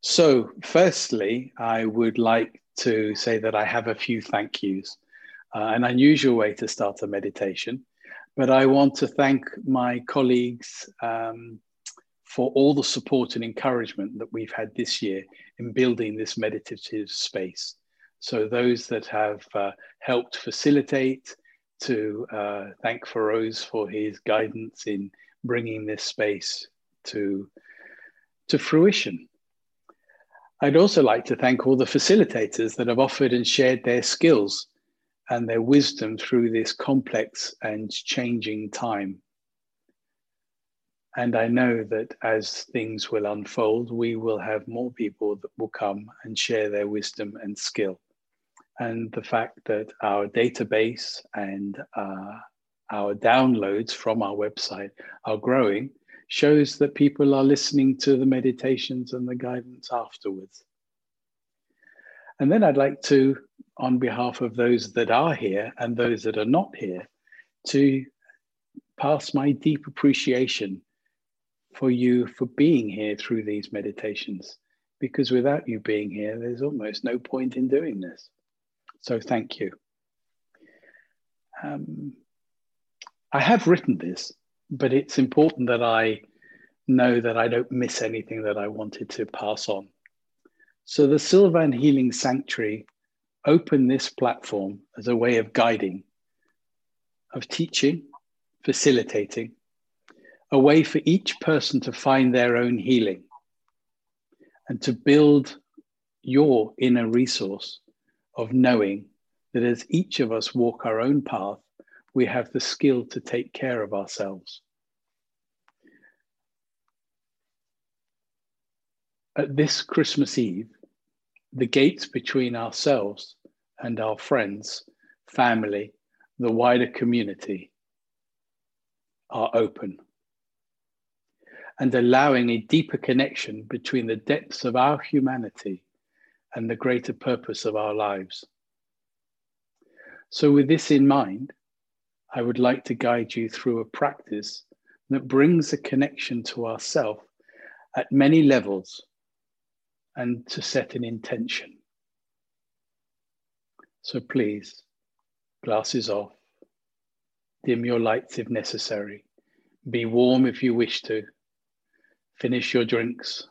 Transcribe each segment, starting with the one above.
So, firstly, I would like to say that I have a few thank yous, uh, an unusual way to start a meditation. But I want to thank my colleagues um, for all the support and encouragement that we've had this year in building this meditative space. So, those that have uh, helped facilitate, to uh, thank Feroz for his guidance in bringing this space to, to fruition. I'd also like to thank all the facilitators that have offered and shared their skills and their wisdom through this complex and changing time. And I know that as things will unfold, we will have more people that will come and share their wisdom and skill. And the fact that our database and uh, our downloads from our website are growing shows that people are listening to the meditations and the guidance afterwards. And then I'd like to, on behalf of those that are here and those that are not here, to pass my deep appreciation for you for being here through these meditations. Because without you being here, there's almost no point in doing this. So thank you. Um, I have written this but it's important that I know that I don't miss anything that I wanted to pass on. So the Sylvan Healing Sanctuary opened this platform as a way of guiding, of teaching, facilitating, a way for each person to find their own healing and to build your inner resource of knowing that as each of us walk our own path, we have the skill to take care of ourselves. At this Christmas Eve, the gates between ourselves and our friends, family, the wider community are open and allowing a deeper connection between the depths of our humanity and the greater purpose of our lives. So, with this in mind, I would like to guide you through a practice that brings a connection to ourself at many levels and to set an intention. So please, glasses off, dim your lights if necessary, be warm if you wish to, finish your drinks,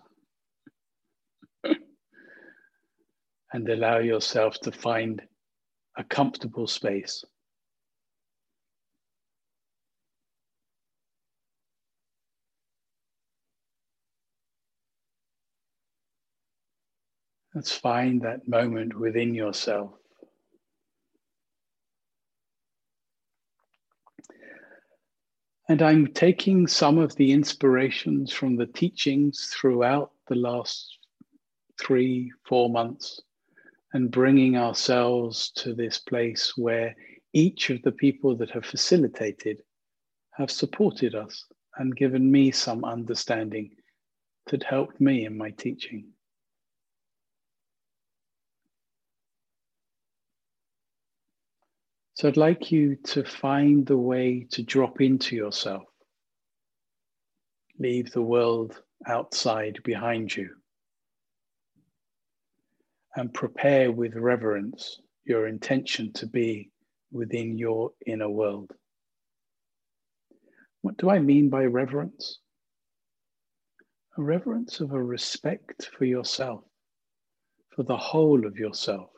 and allow yourself to find a comfortable space. Let's find that moment within yourself. And I'm taking some of the inspirations from the teachings throughout the last three, four months and bringing ourselves to this place where each of the people that have facilitated have supported us and given me some understanding that helped me in my teaching. So I'd like you to find the way to drop into yourself. Leave the world outside behind you. And prepare with reverence your intention to be within your inner world. What do I mean by reverence? A reverence of a respect for yourself, for the whole of yourself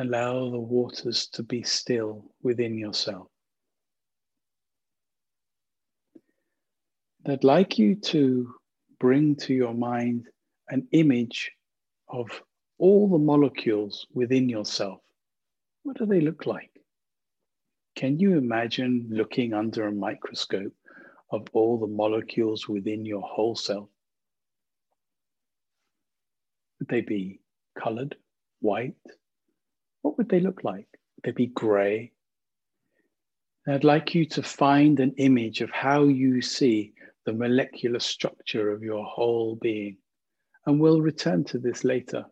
Allow the waters to be still within yourself. I'd like you to bring to your mind an image of all the molecules within yourself. What do they look like? Can you imagine looking under a microscope of all the molecules within your whole self? Would they be colored, white, what would they look like? They'd be grey. I'd like you to find an image of how you see the molecular structure of your whole being. And we'll return to this later.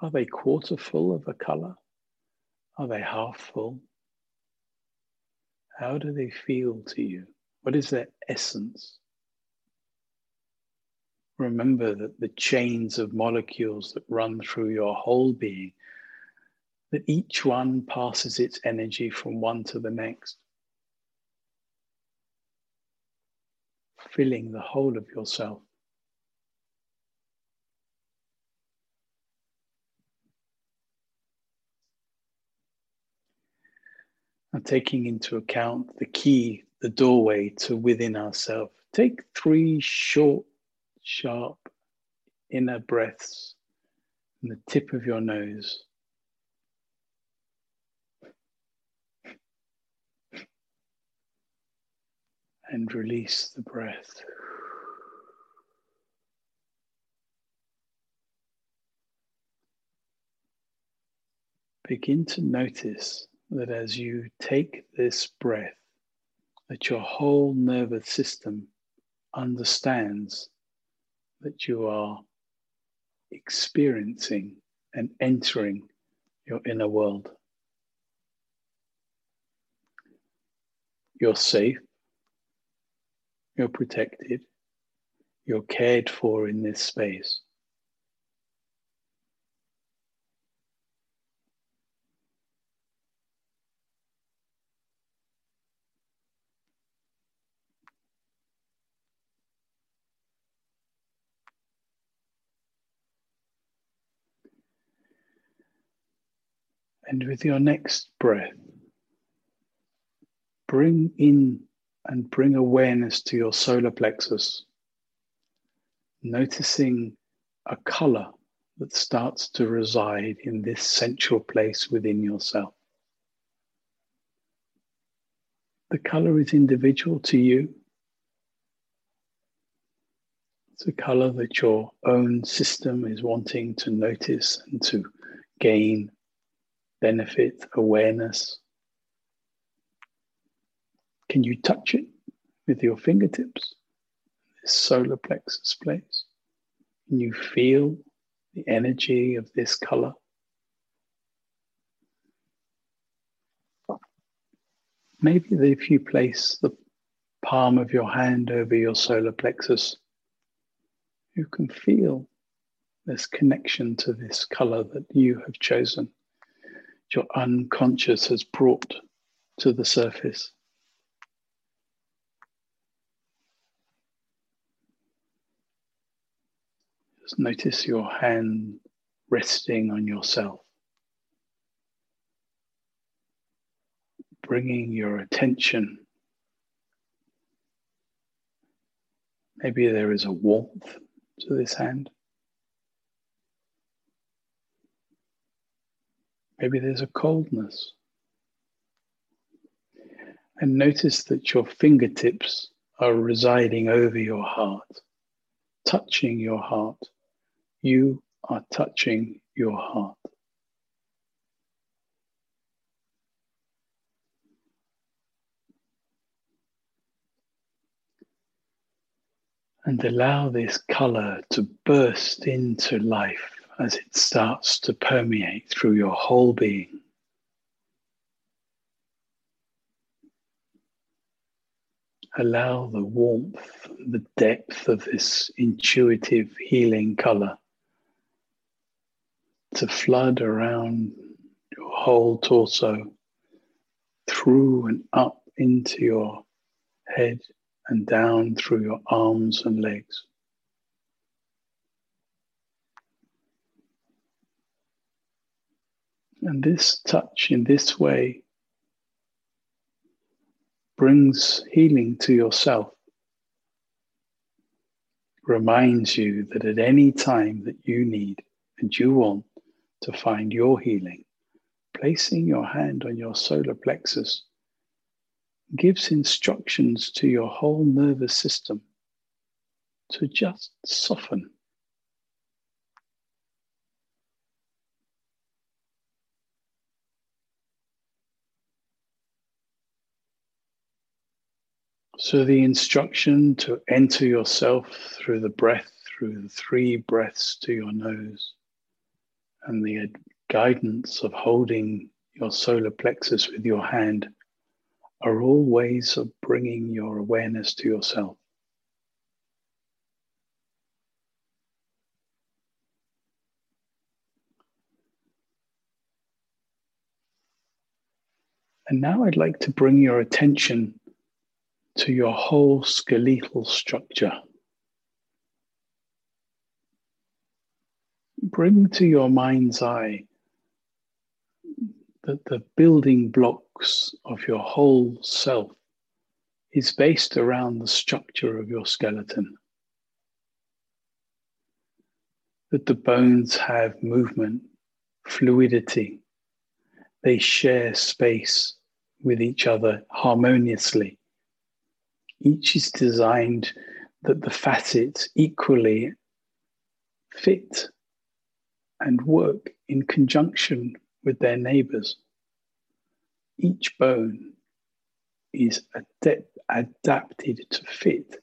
Are they quarter full of a color? Are they half full? How do they feel to you? What is their essence? Remember that the chains of molecules that run through your whole being, that each one passes its energy from one to the next, filling the whole of yourself. and taking into account the key, the doorway to within ourselves. Take three short, sharp inner breaths from the tip of your nose. And release the breath. Begin to notice that as you take this breath, that your whole nervous system understands that you are experiencing and entering your inner world. You're safe, you're protected, you're cared for in this space. And with your next breath, bring in and bring awareness to your solar plexus, noticing a color that starts to reside in this central place within yourself. The color is individual to you. It's a color that your own system is wanting to notice and to gain benefit, awareness. Can you touch it with your fingertips? This solar plexus place. Can you feel the energy of this color? Maybe if you place the palm of your hand over your solar plexus, you can feel this connection to this color that you have chosen your unconscious has brought to the surface. Just notice your hand resting on yourself, bringing your attention. Maybe there is a warmth to this hand. Maybe there's a coldness. And notice that your fingertips are residing over your heart, touching your heart. You are touching your heart. And allow this color to burst into life as it starts to permeate through your whole being. Allow the warmth, the depth of this intuitive healing color to flood around your whole torso, through and up into your head and down through your arms and legs. And this touch in this way brings healing to yourself, reminds you that at any time that you need and you want to find your healing, placing your hand on your solar plexus gives instructions to your whole nervous system to just soften So, the instruction to enter yourself through the breath, through the three breaths to your nose, and the guidance of holding your solar plexus with your hand are all ways of bringing your awareness to yourself. And now I'd like to bring your attention to your whole skeletal structure. Bring to your mind's eye that the building blocks of your whole self is based around the structure of your skeleton. That the bones have movement, fluidity, they share space with each other harmoniously. Each is designed that the facets equally fit and work in conjunction with their neighbors. Each bone is adapted to fit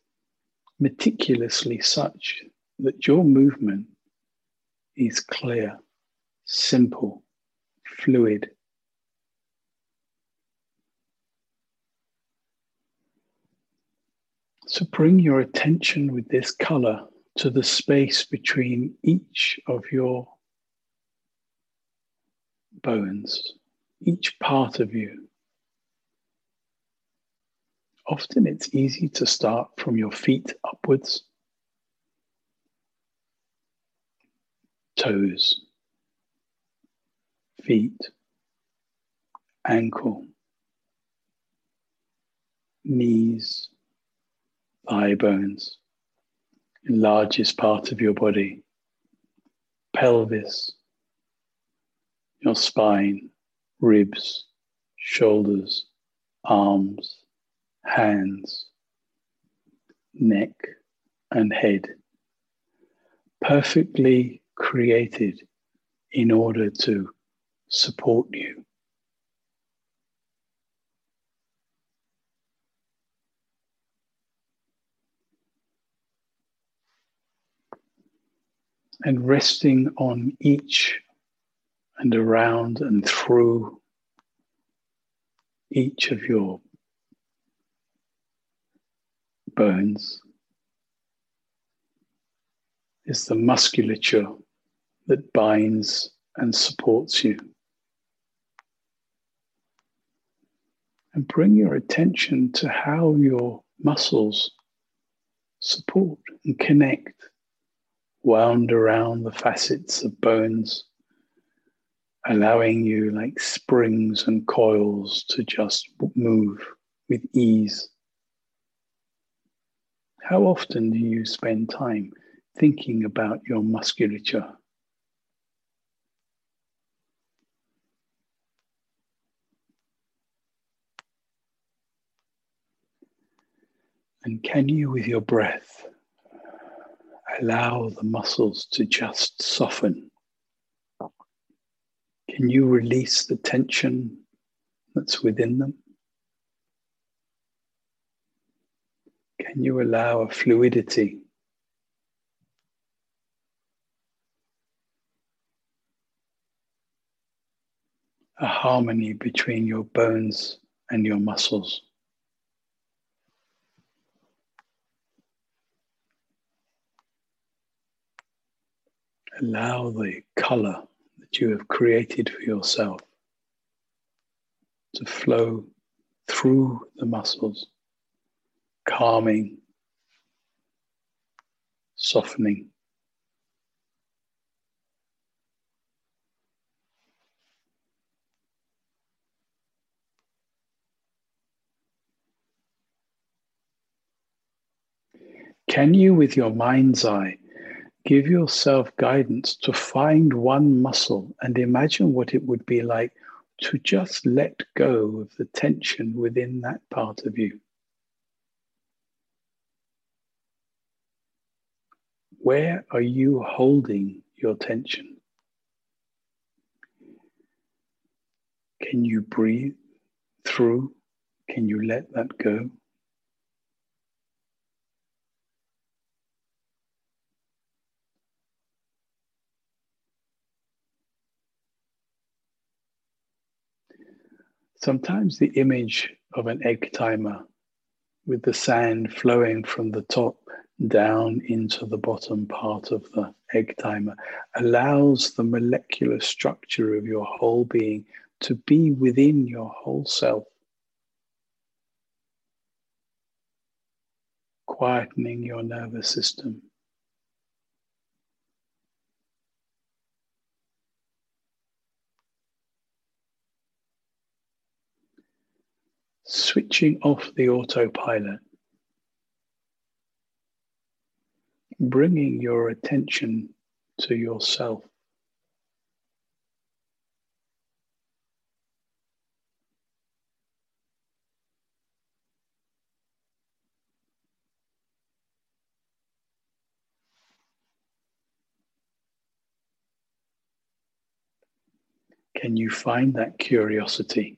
meticulously such that your movement is clear, simple, fluid, So bring your attention with this color to the space between each of your bones, each part of you. Often it's easy to start from your feet upwards, toes, feet, ankle, knees thigh bones, largest part of your body, pelvis, your spine, ribs, shoulders, arms, hands, neck, and head. Perfectly created in order to support you and resting on each and around and through each of your bones is the musculature that binds and supports you. And bring your attention to how your muscles support and connect wound around the facets of bones, allowing you like springs and coils to just move with ease. How often do you spend time thinking about your musculature? And can you, with your breath, allow the muscles to just soften. Can you release the tension that's within them? Can you allow a fluidity? A harmony between your bones and your muscles. Allow the color that you have created for yourself to flow through the muscles, calming, softening. Can you, with your mind's eye, Give yourself guidance to find one muscle and imagine what it would be like to just let go of the tension within that part of you. Where are you holding your tension? Can you breathe through? Can you let that go? Sometimes the image of an egg timer with the sand flowing from the top down into the bottom part of the egg timer allows the molecular structure of your whole being to be within your whole self, quietening your nervous system. Switching off the autopilot bringing your attention to yourself. Can you find that curiosity?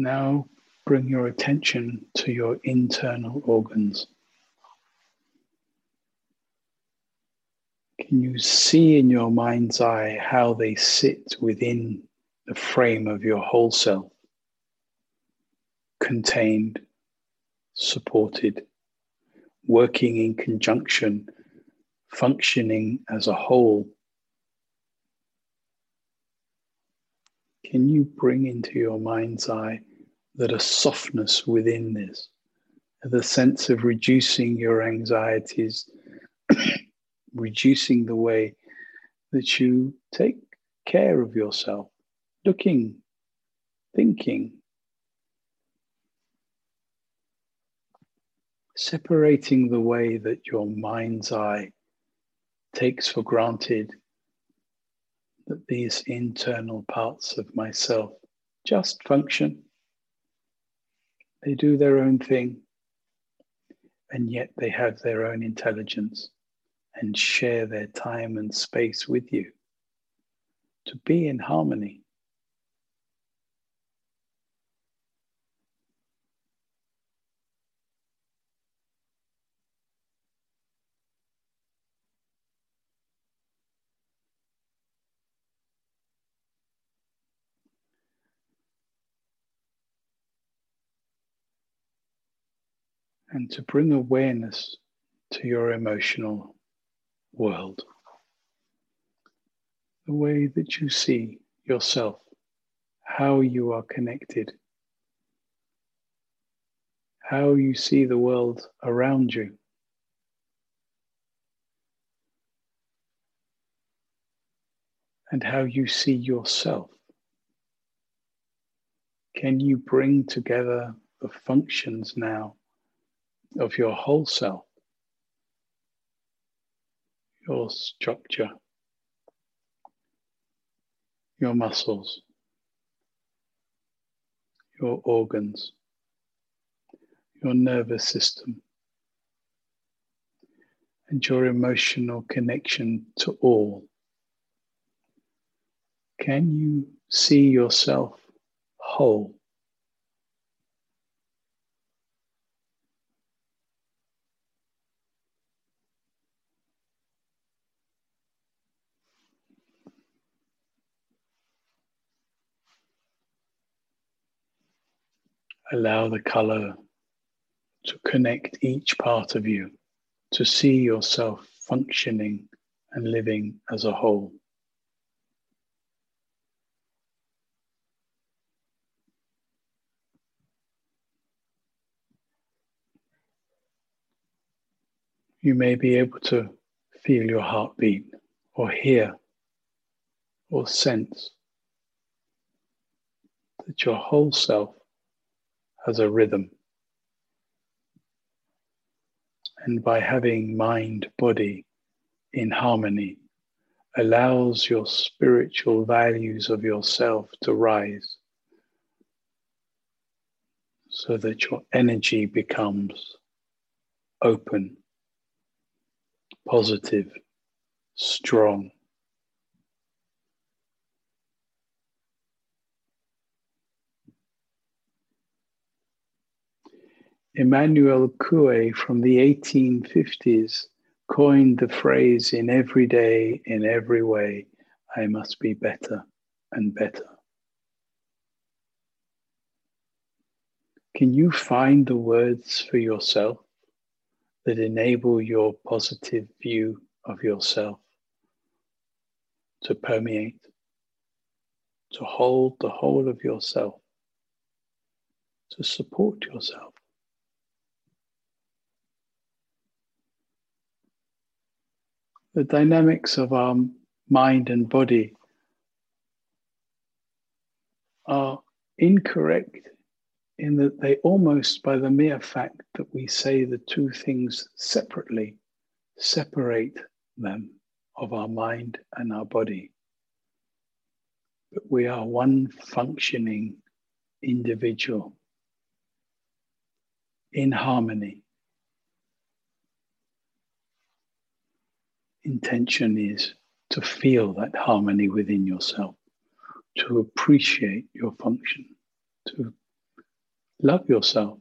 Now bring your attention to your internal organs. Can you see in your mind's eye how they sit within the frame of your whole self? Contained, supported, working in conjunction, functioning as a whole. Can you bring into your mind's eye that a softness within this, the sense of reducing your anxieties, reducing the way that you take care of yourself, looking, thinking, separating the way that your mind's eye takes for granted that these internal parts of myself just function they do their own thing, and yet they have their own intelligence and share their time and space with you to be in harmony. And to bring awareness to your emotional world. The way that you see yourself, how you are connected, how you see the world around you. And how you see yourself. Can you bring together the functions now of your whole self, your structure, your muscles, your organs, your nervous system, and your emotional connection to all. Can you see yourself whole? Allow the color to connect each part of you, to see yourself functioning and living as a whole. You may be able to feel your heartbeat or hear or sense that your whole self as a rhythm. And by having mind body in harmony, allows your spiritual values of yourself to rise so that your energy becomes open, positive, strong. Emmanuel Coué from the 1850s coined the phrase in every day, in every way, I must be better and better. Can you find the words for yourself that enable your positive view of yourself to permeate, to hold the whole of yourself, to support yourself? The dynamics of our mind and body are incorrect in that they almost, by the mere fact that we say the two things separately, separate them of our mind and our body. But we are one functioning individual in harmony. Intention is to feel that harmony within yourself, to appreciate your function, to love yourself.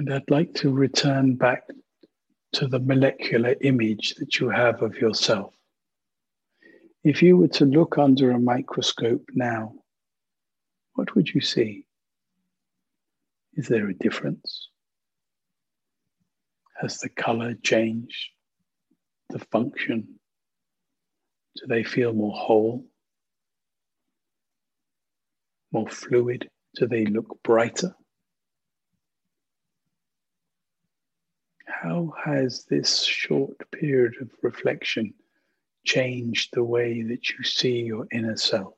And I'd like to return back to the molecular image that you have of yourself. If you were to look under a microscope now, what would you see? Is there a difference? Has the color changed? The function? Do they feel more whole? More fluid? Do they look brighter? How has this short period of reflection changed the way that you see your inner self?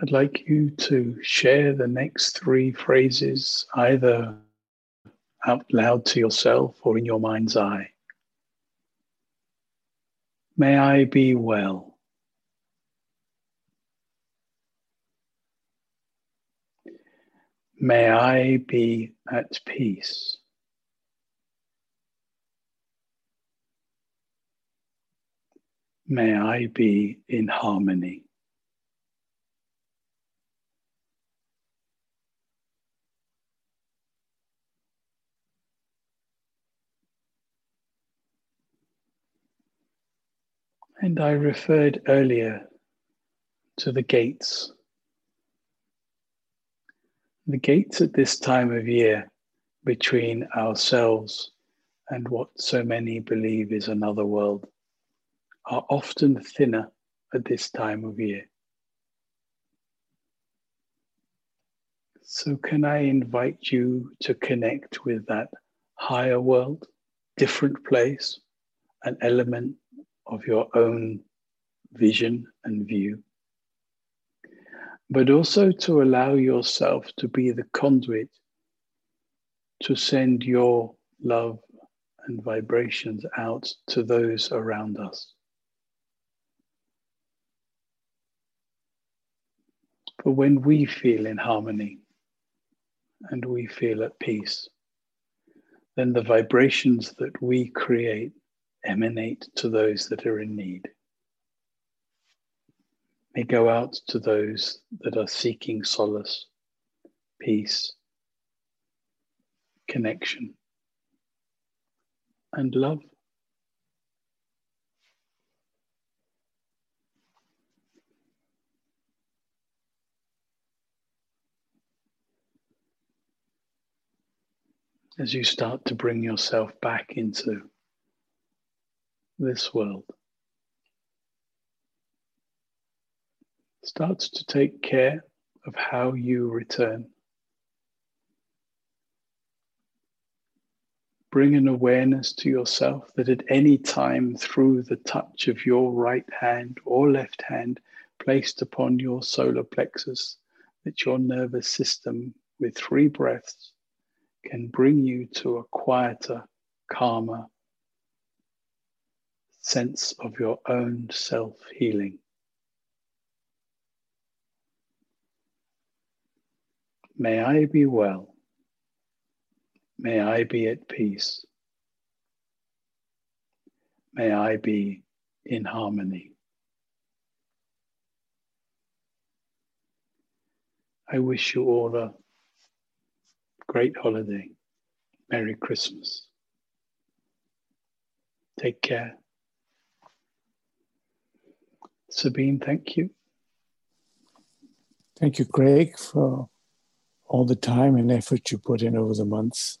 I'd like you to share the next three phrases either out loud to yourself or in your mind's eye. May I be well. May I be at peace. May I be in harmony. And I referred earlier to the gates. The gates at this time of year between ourselves and what so many believe is another world are often thinner at this time of year. So, can I invite you to connect with that higher world, different place, an element of your own vision and view, but also to allow yourself to be the conduit to send your love and vibrations out to those around us. For when we feel in harmony and we feel at peace, then the vibrations that we create emanate to those that are in need. May go out to those that are seeking solace, peace, connection, and love. As you start to bring yourself back into this world. Start to take care of how you return. Bring an awareness to yourself that at any time through the touch of your right hand or left hand placed upon your solar plexus, that your nervous system with three breaths can bring you to a quieter, calmer sense of your own self healing. May I be well. May I be at peace. May I be in harmony. I wish you all a great holiday. Merry Christmas. Take care. Sabine, thank you. Thank you, Craig, for all the time and effort you put in over the months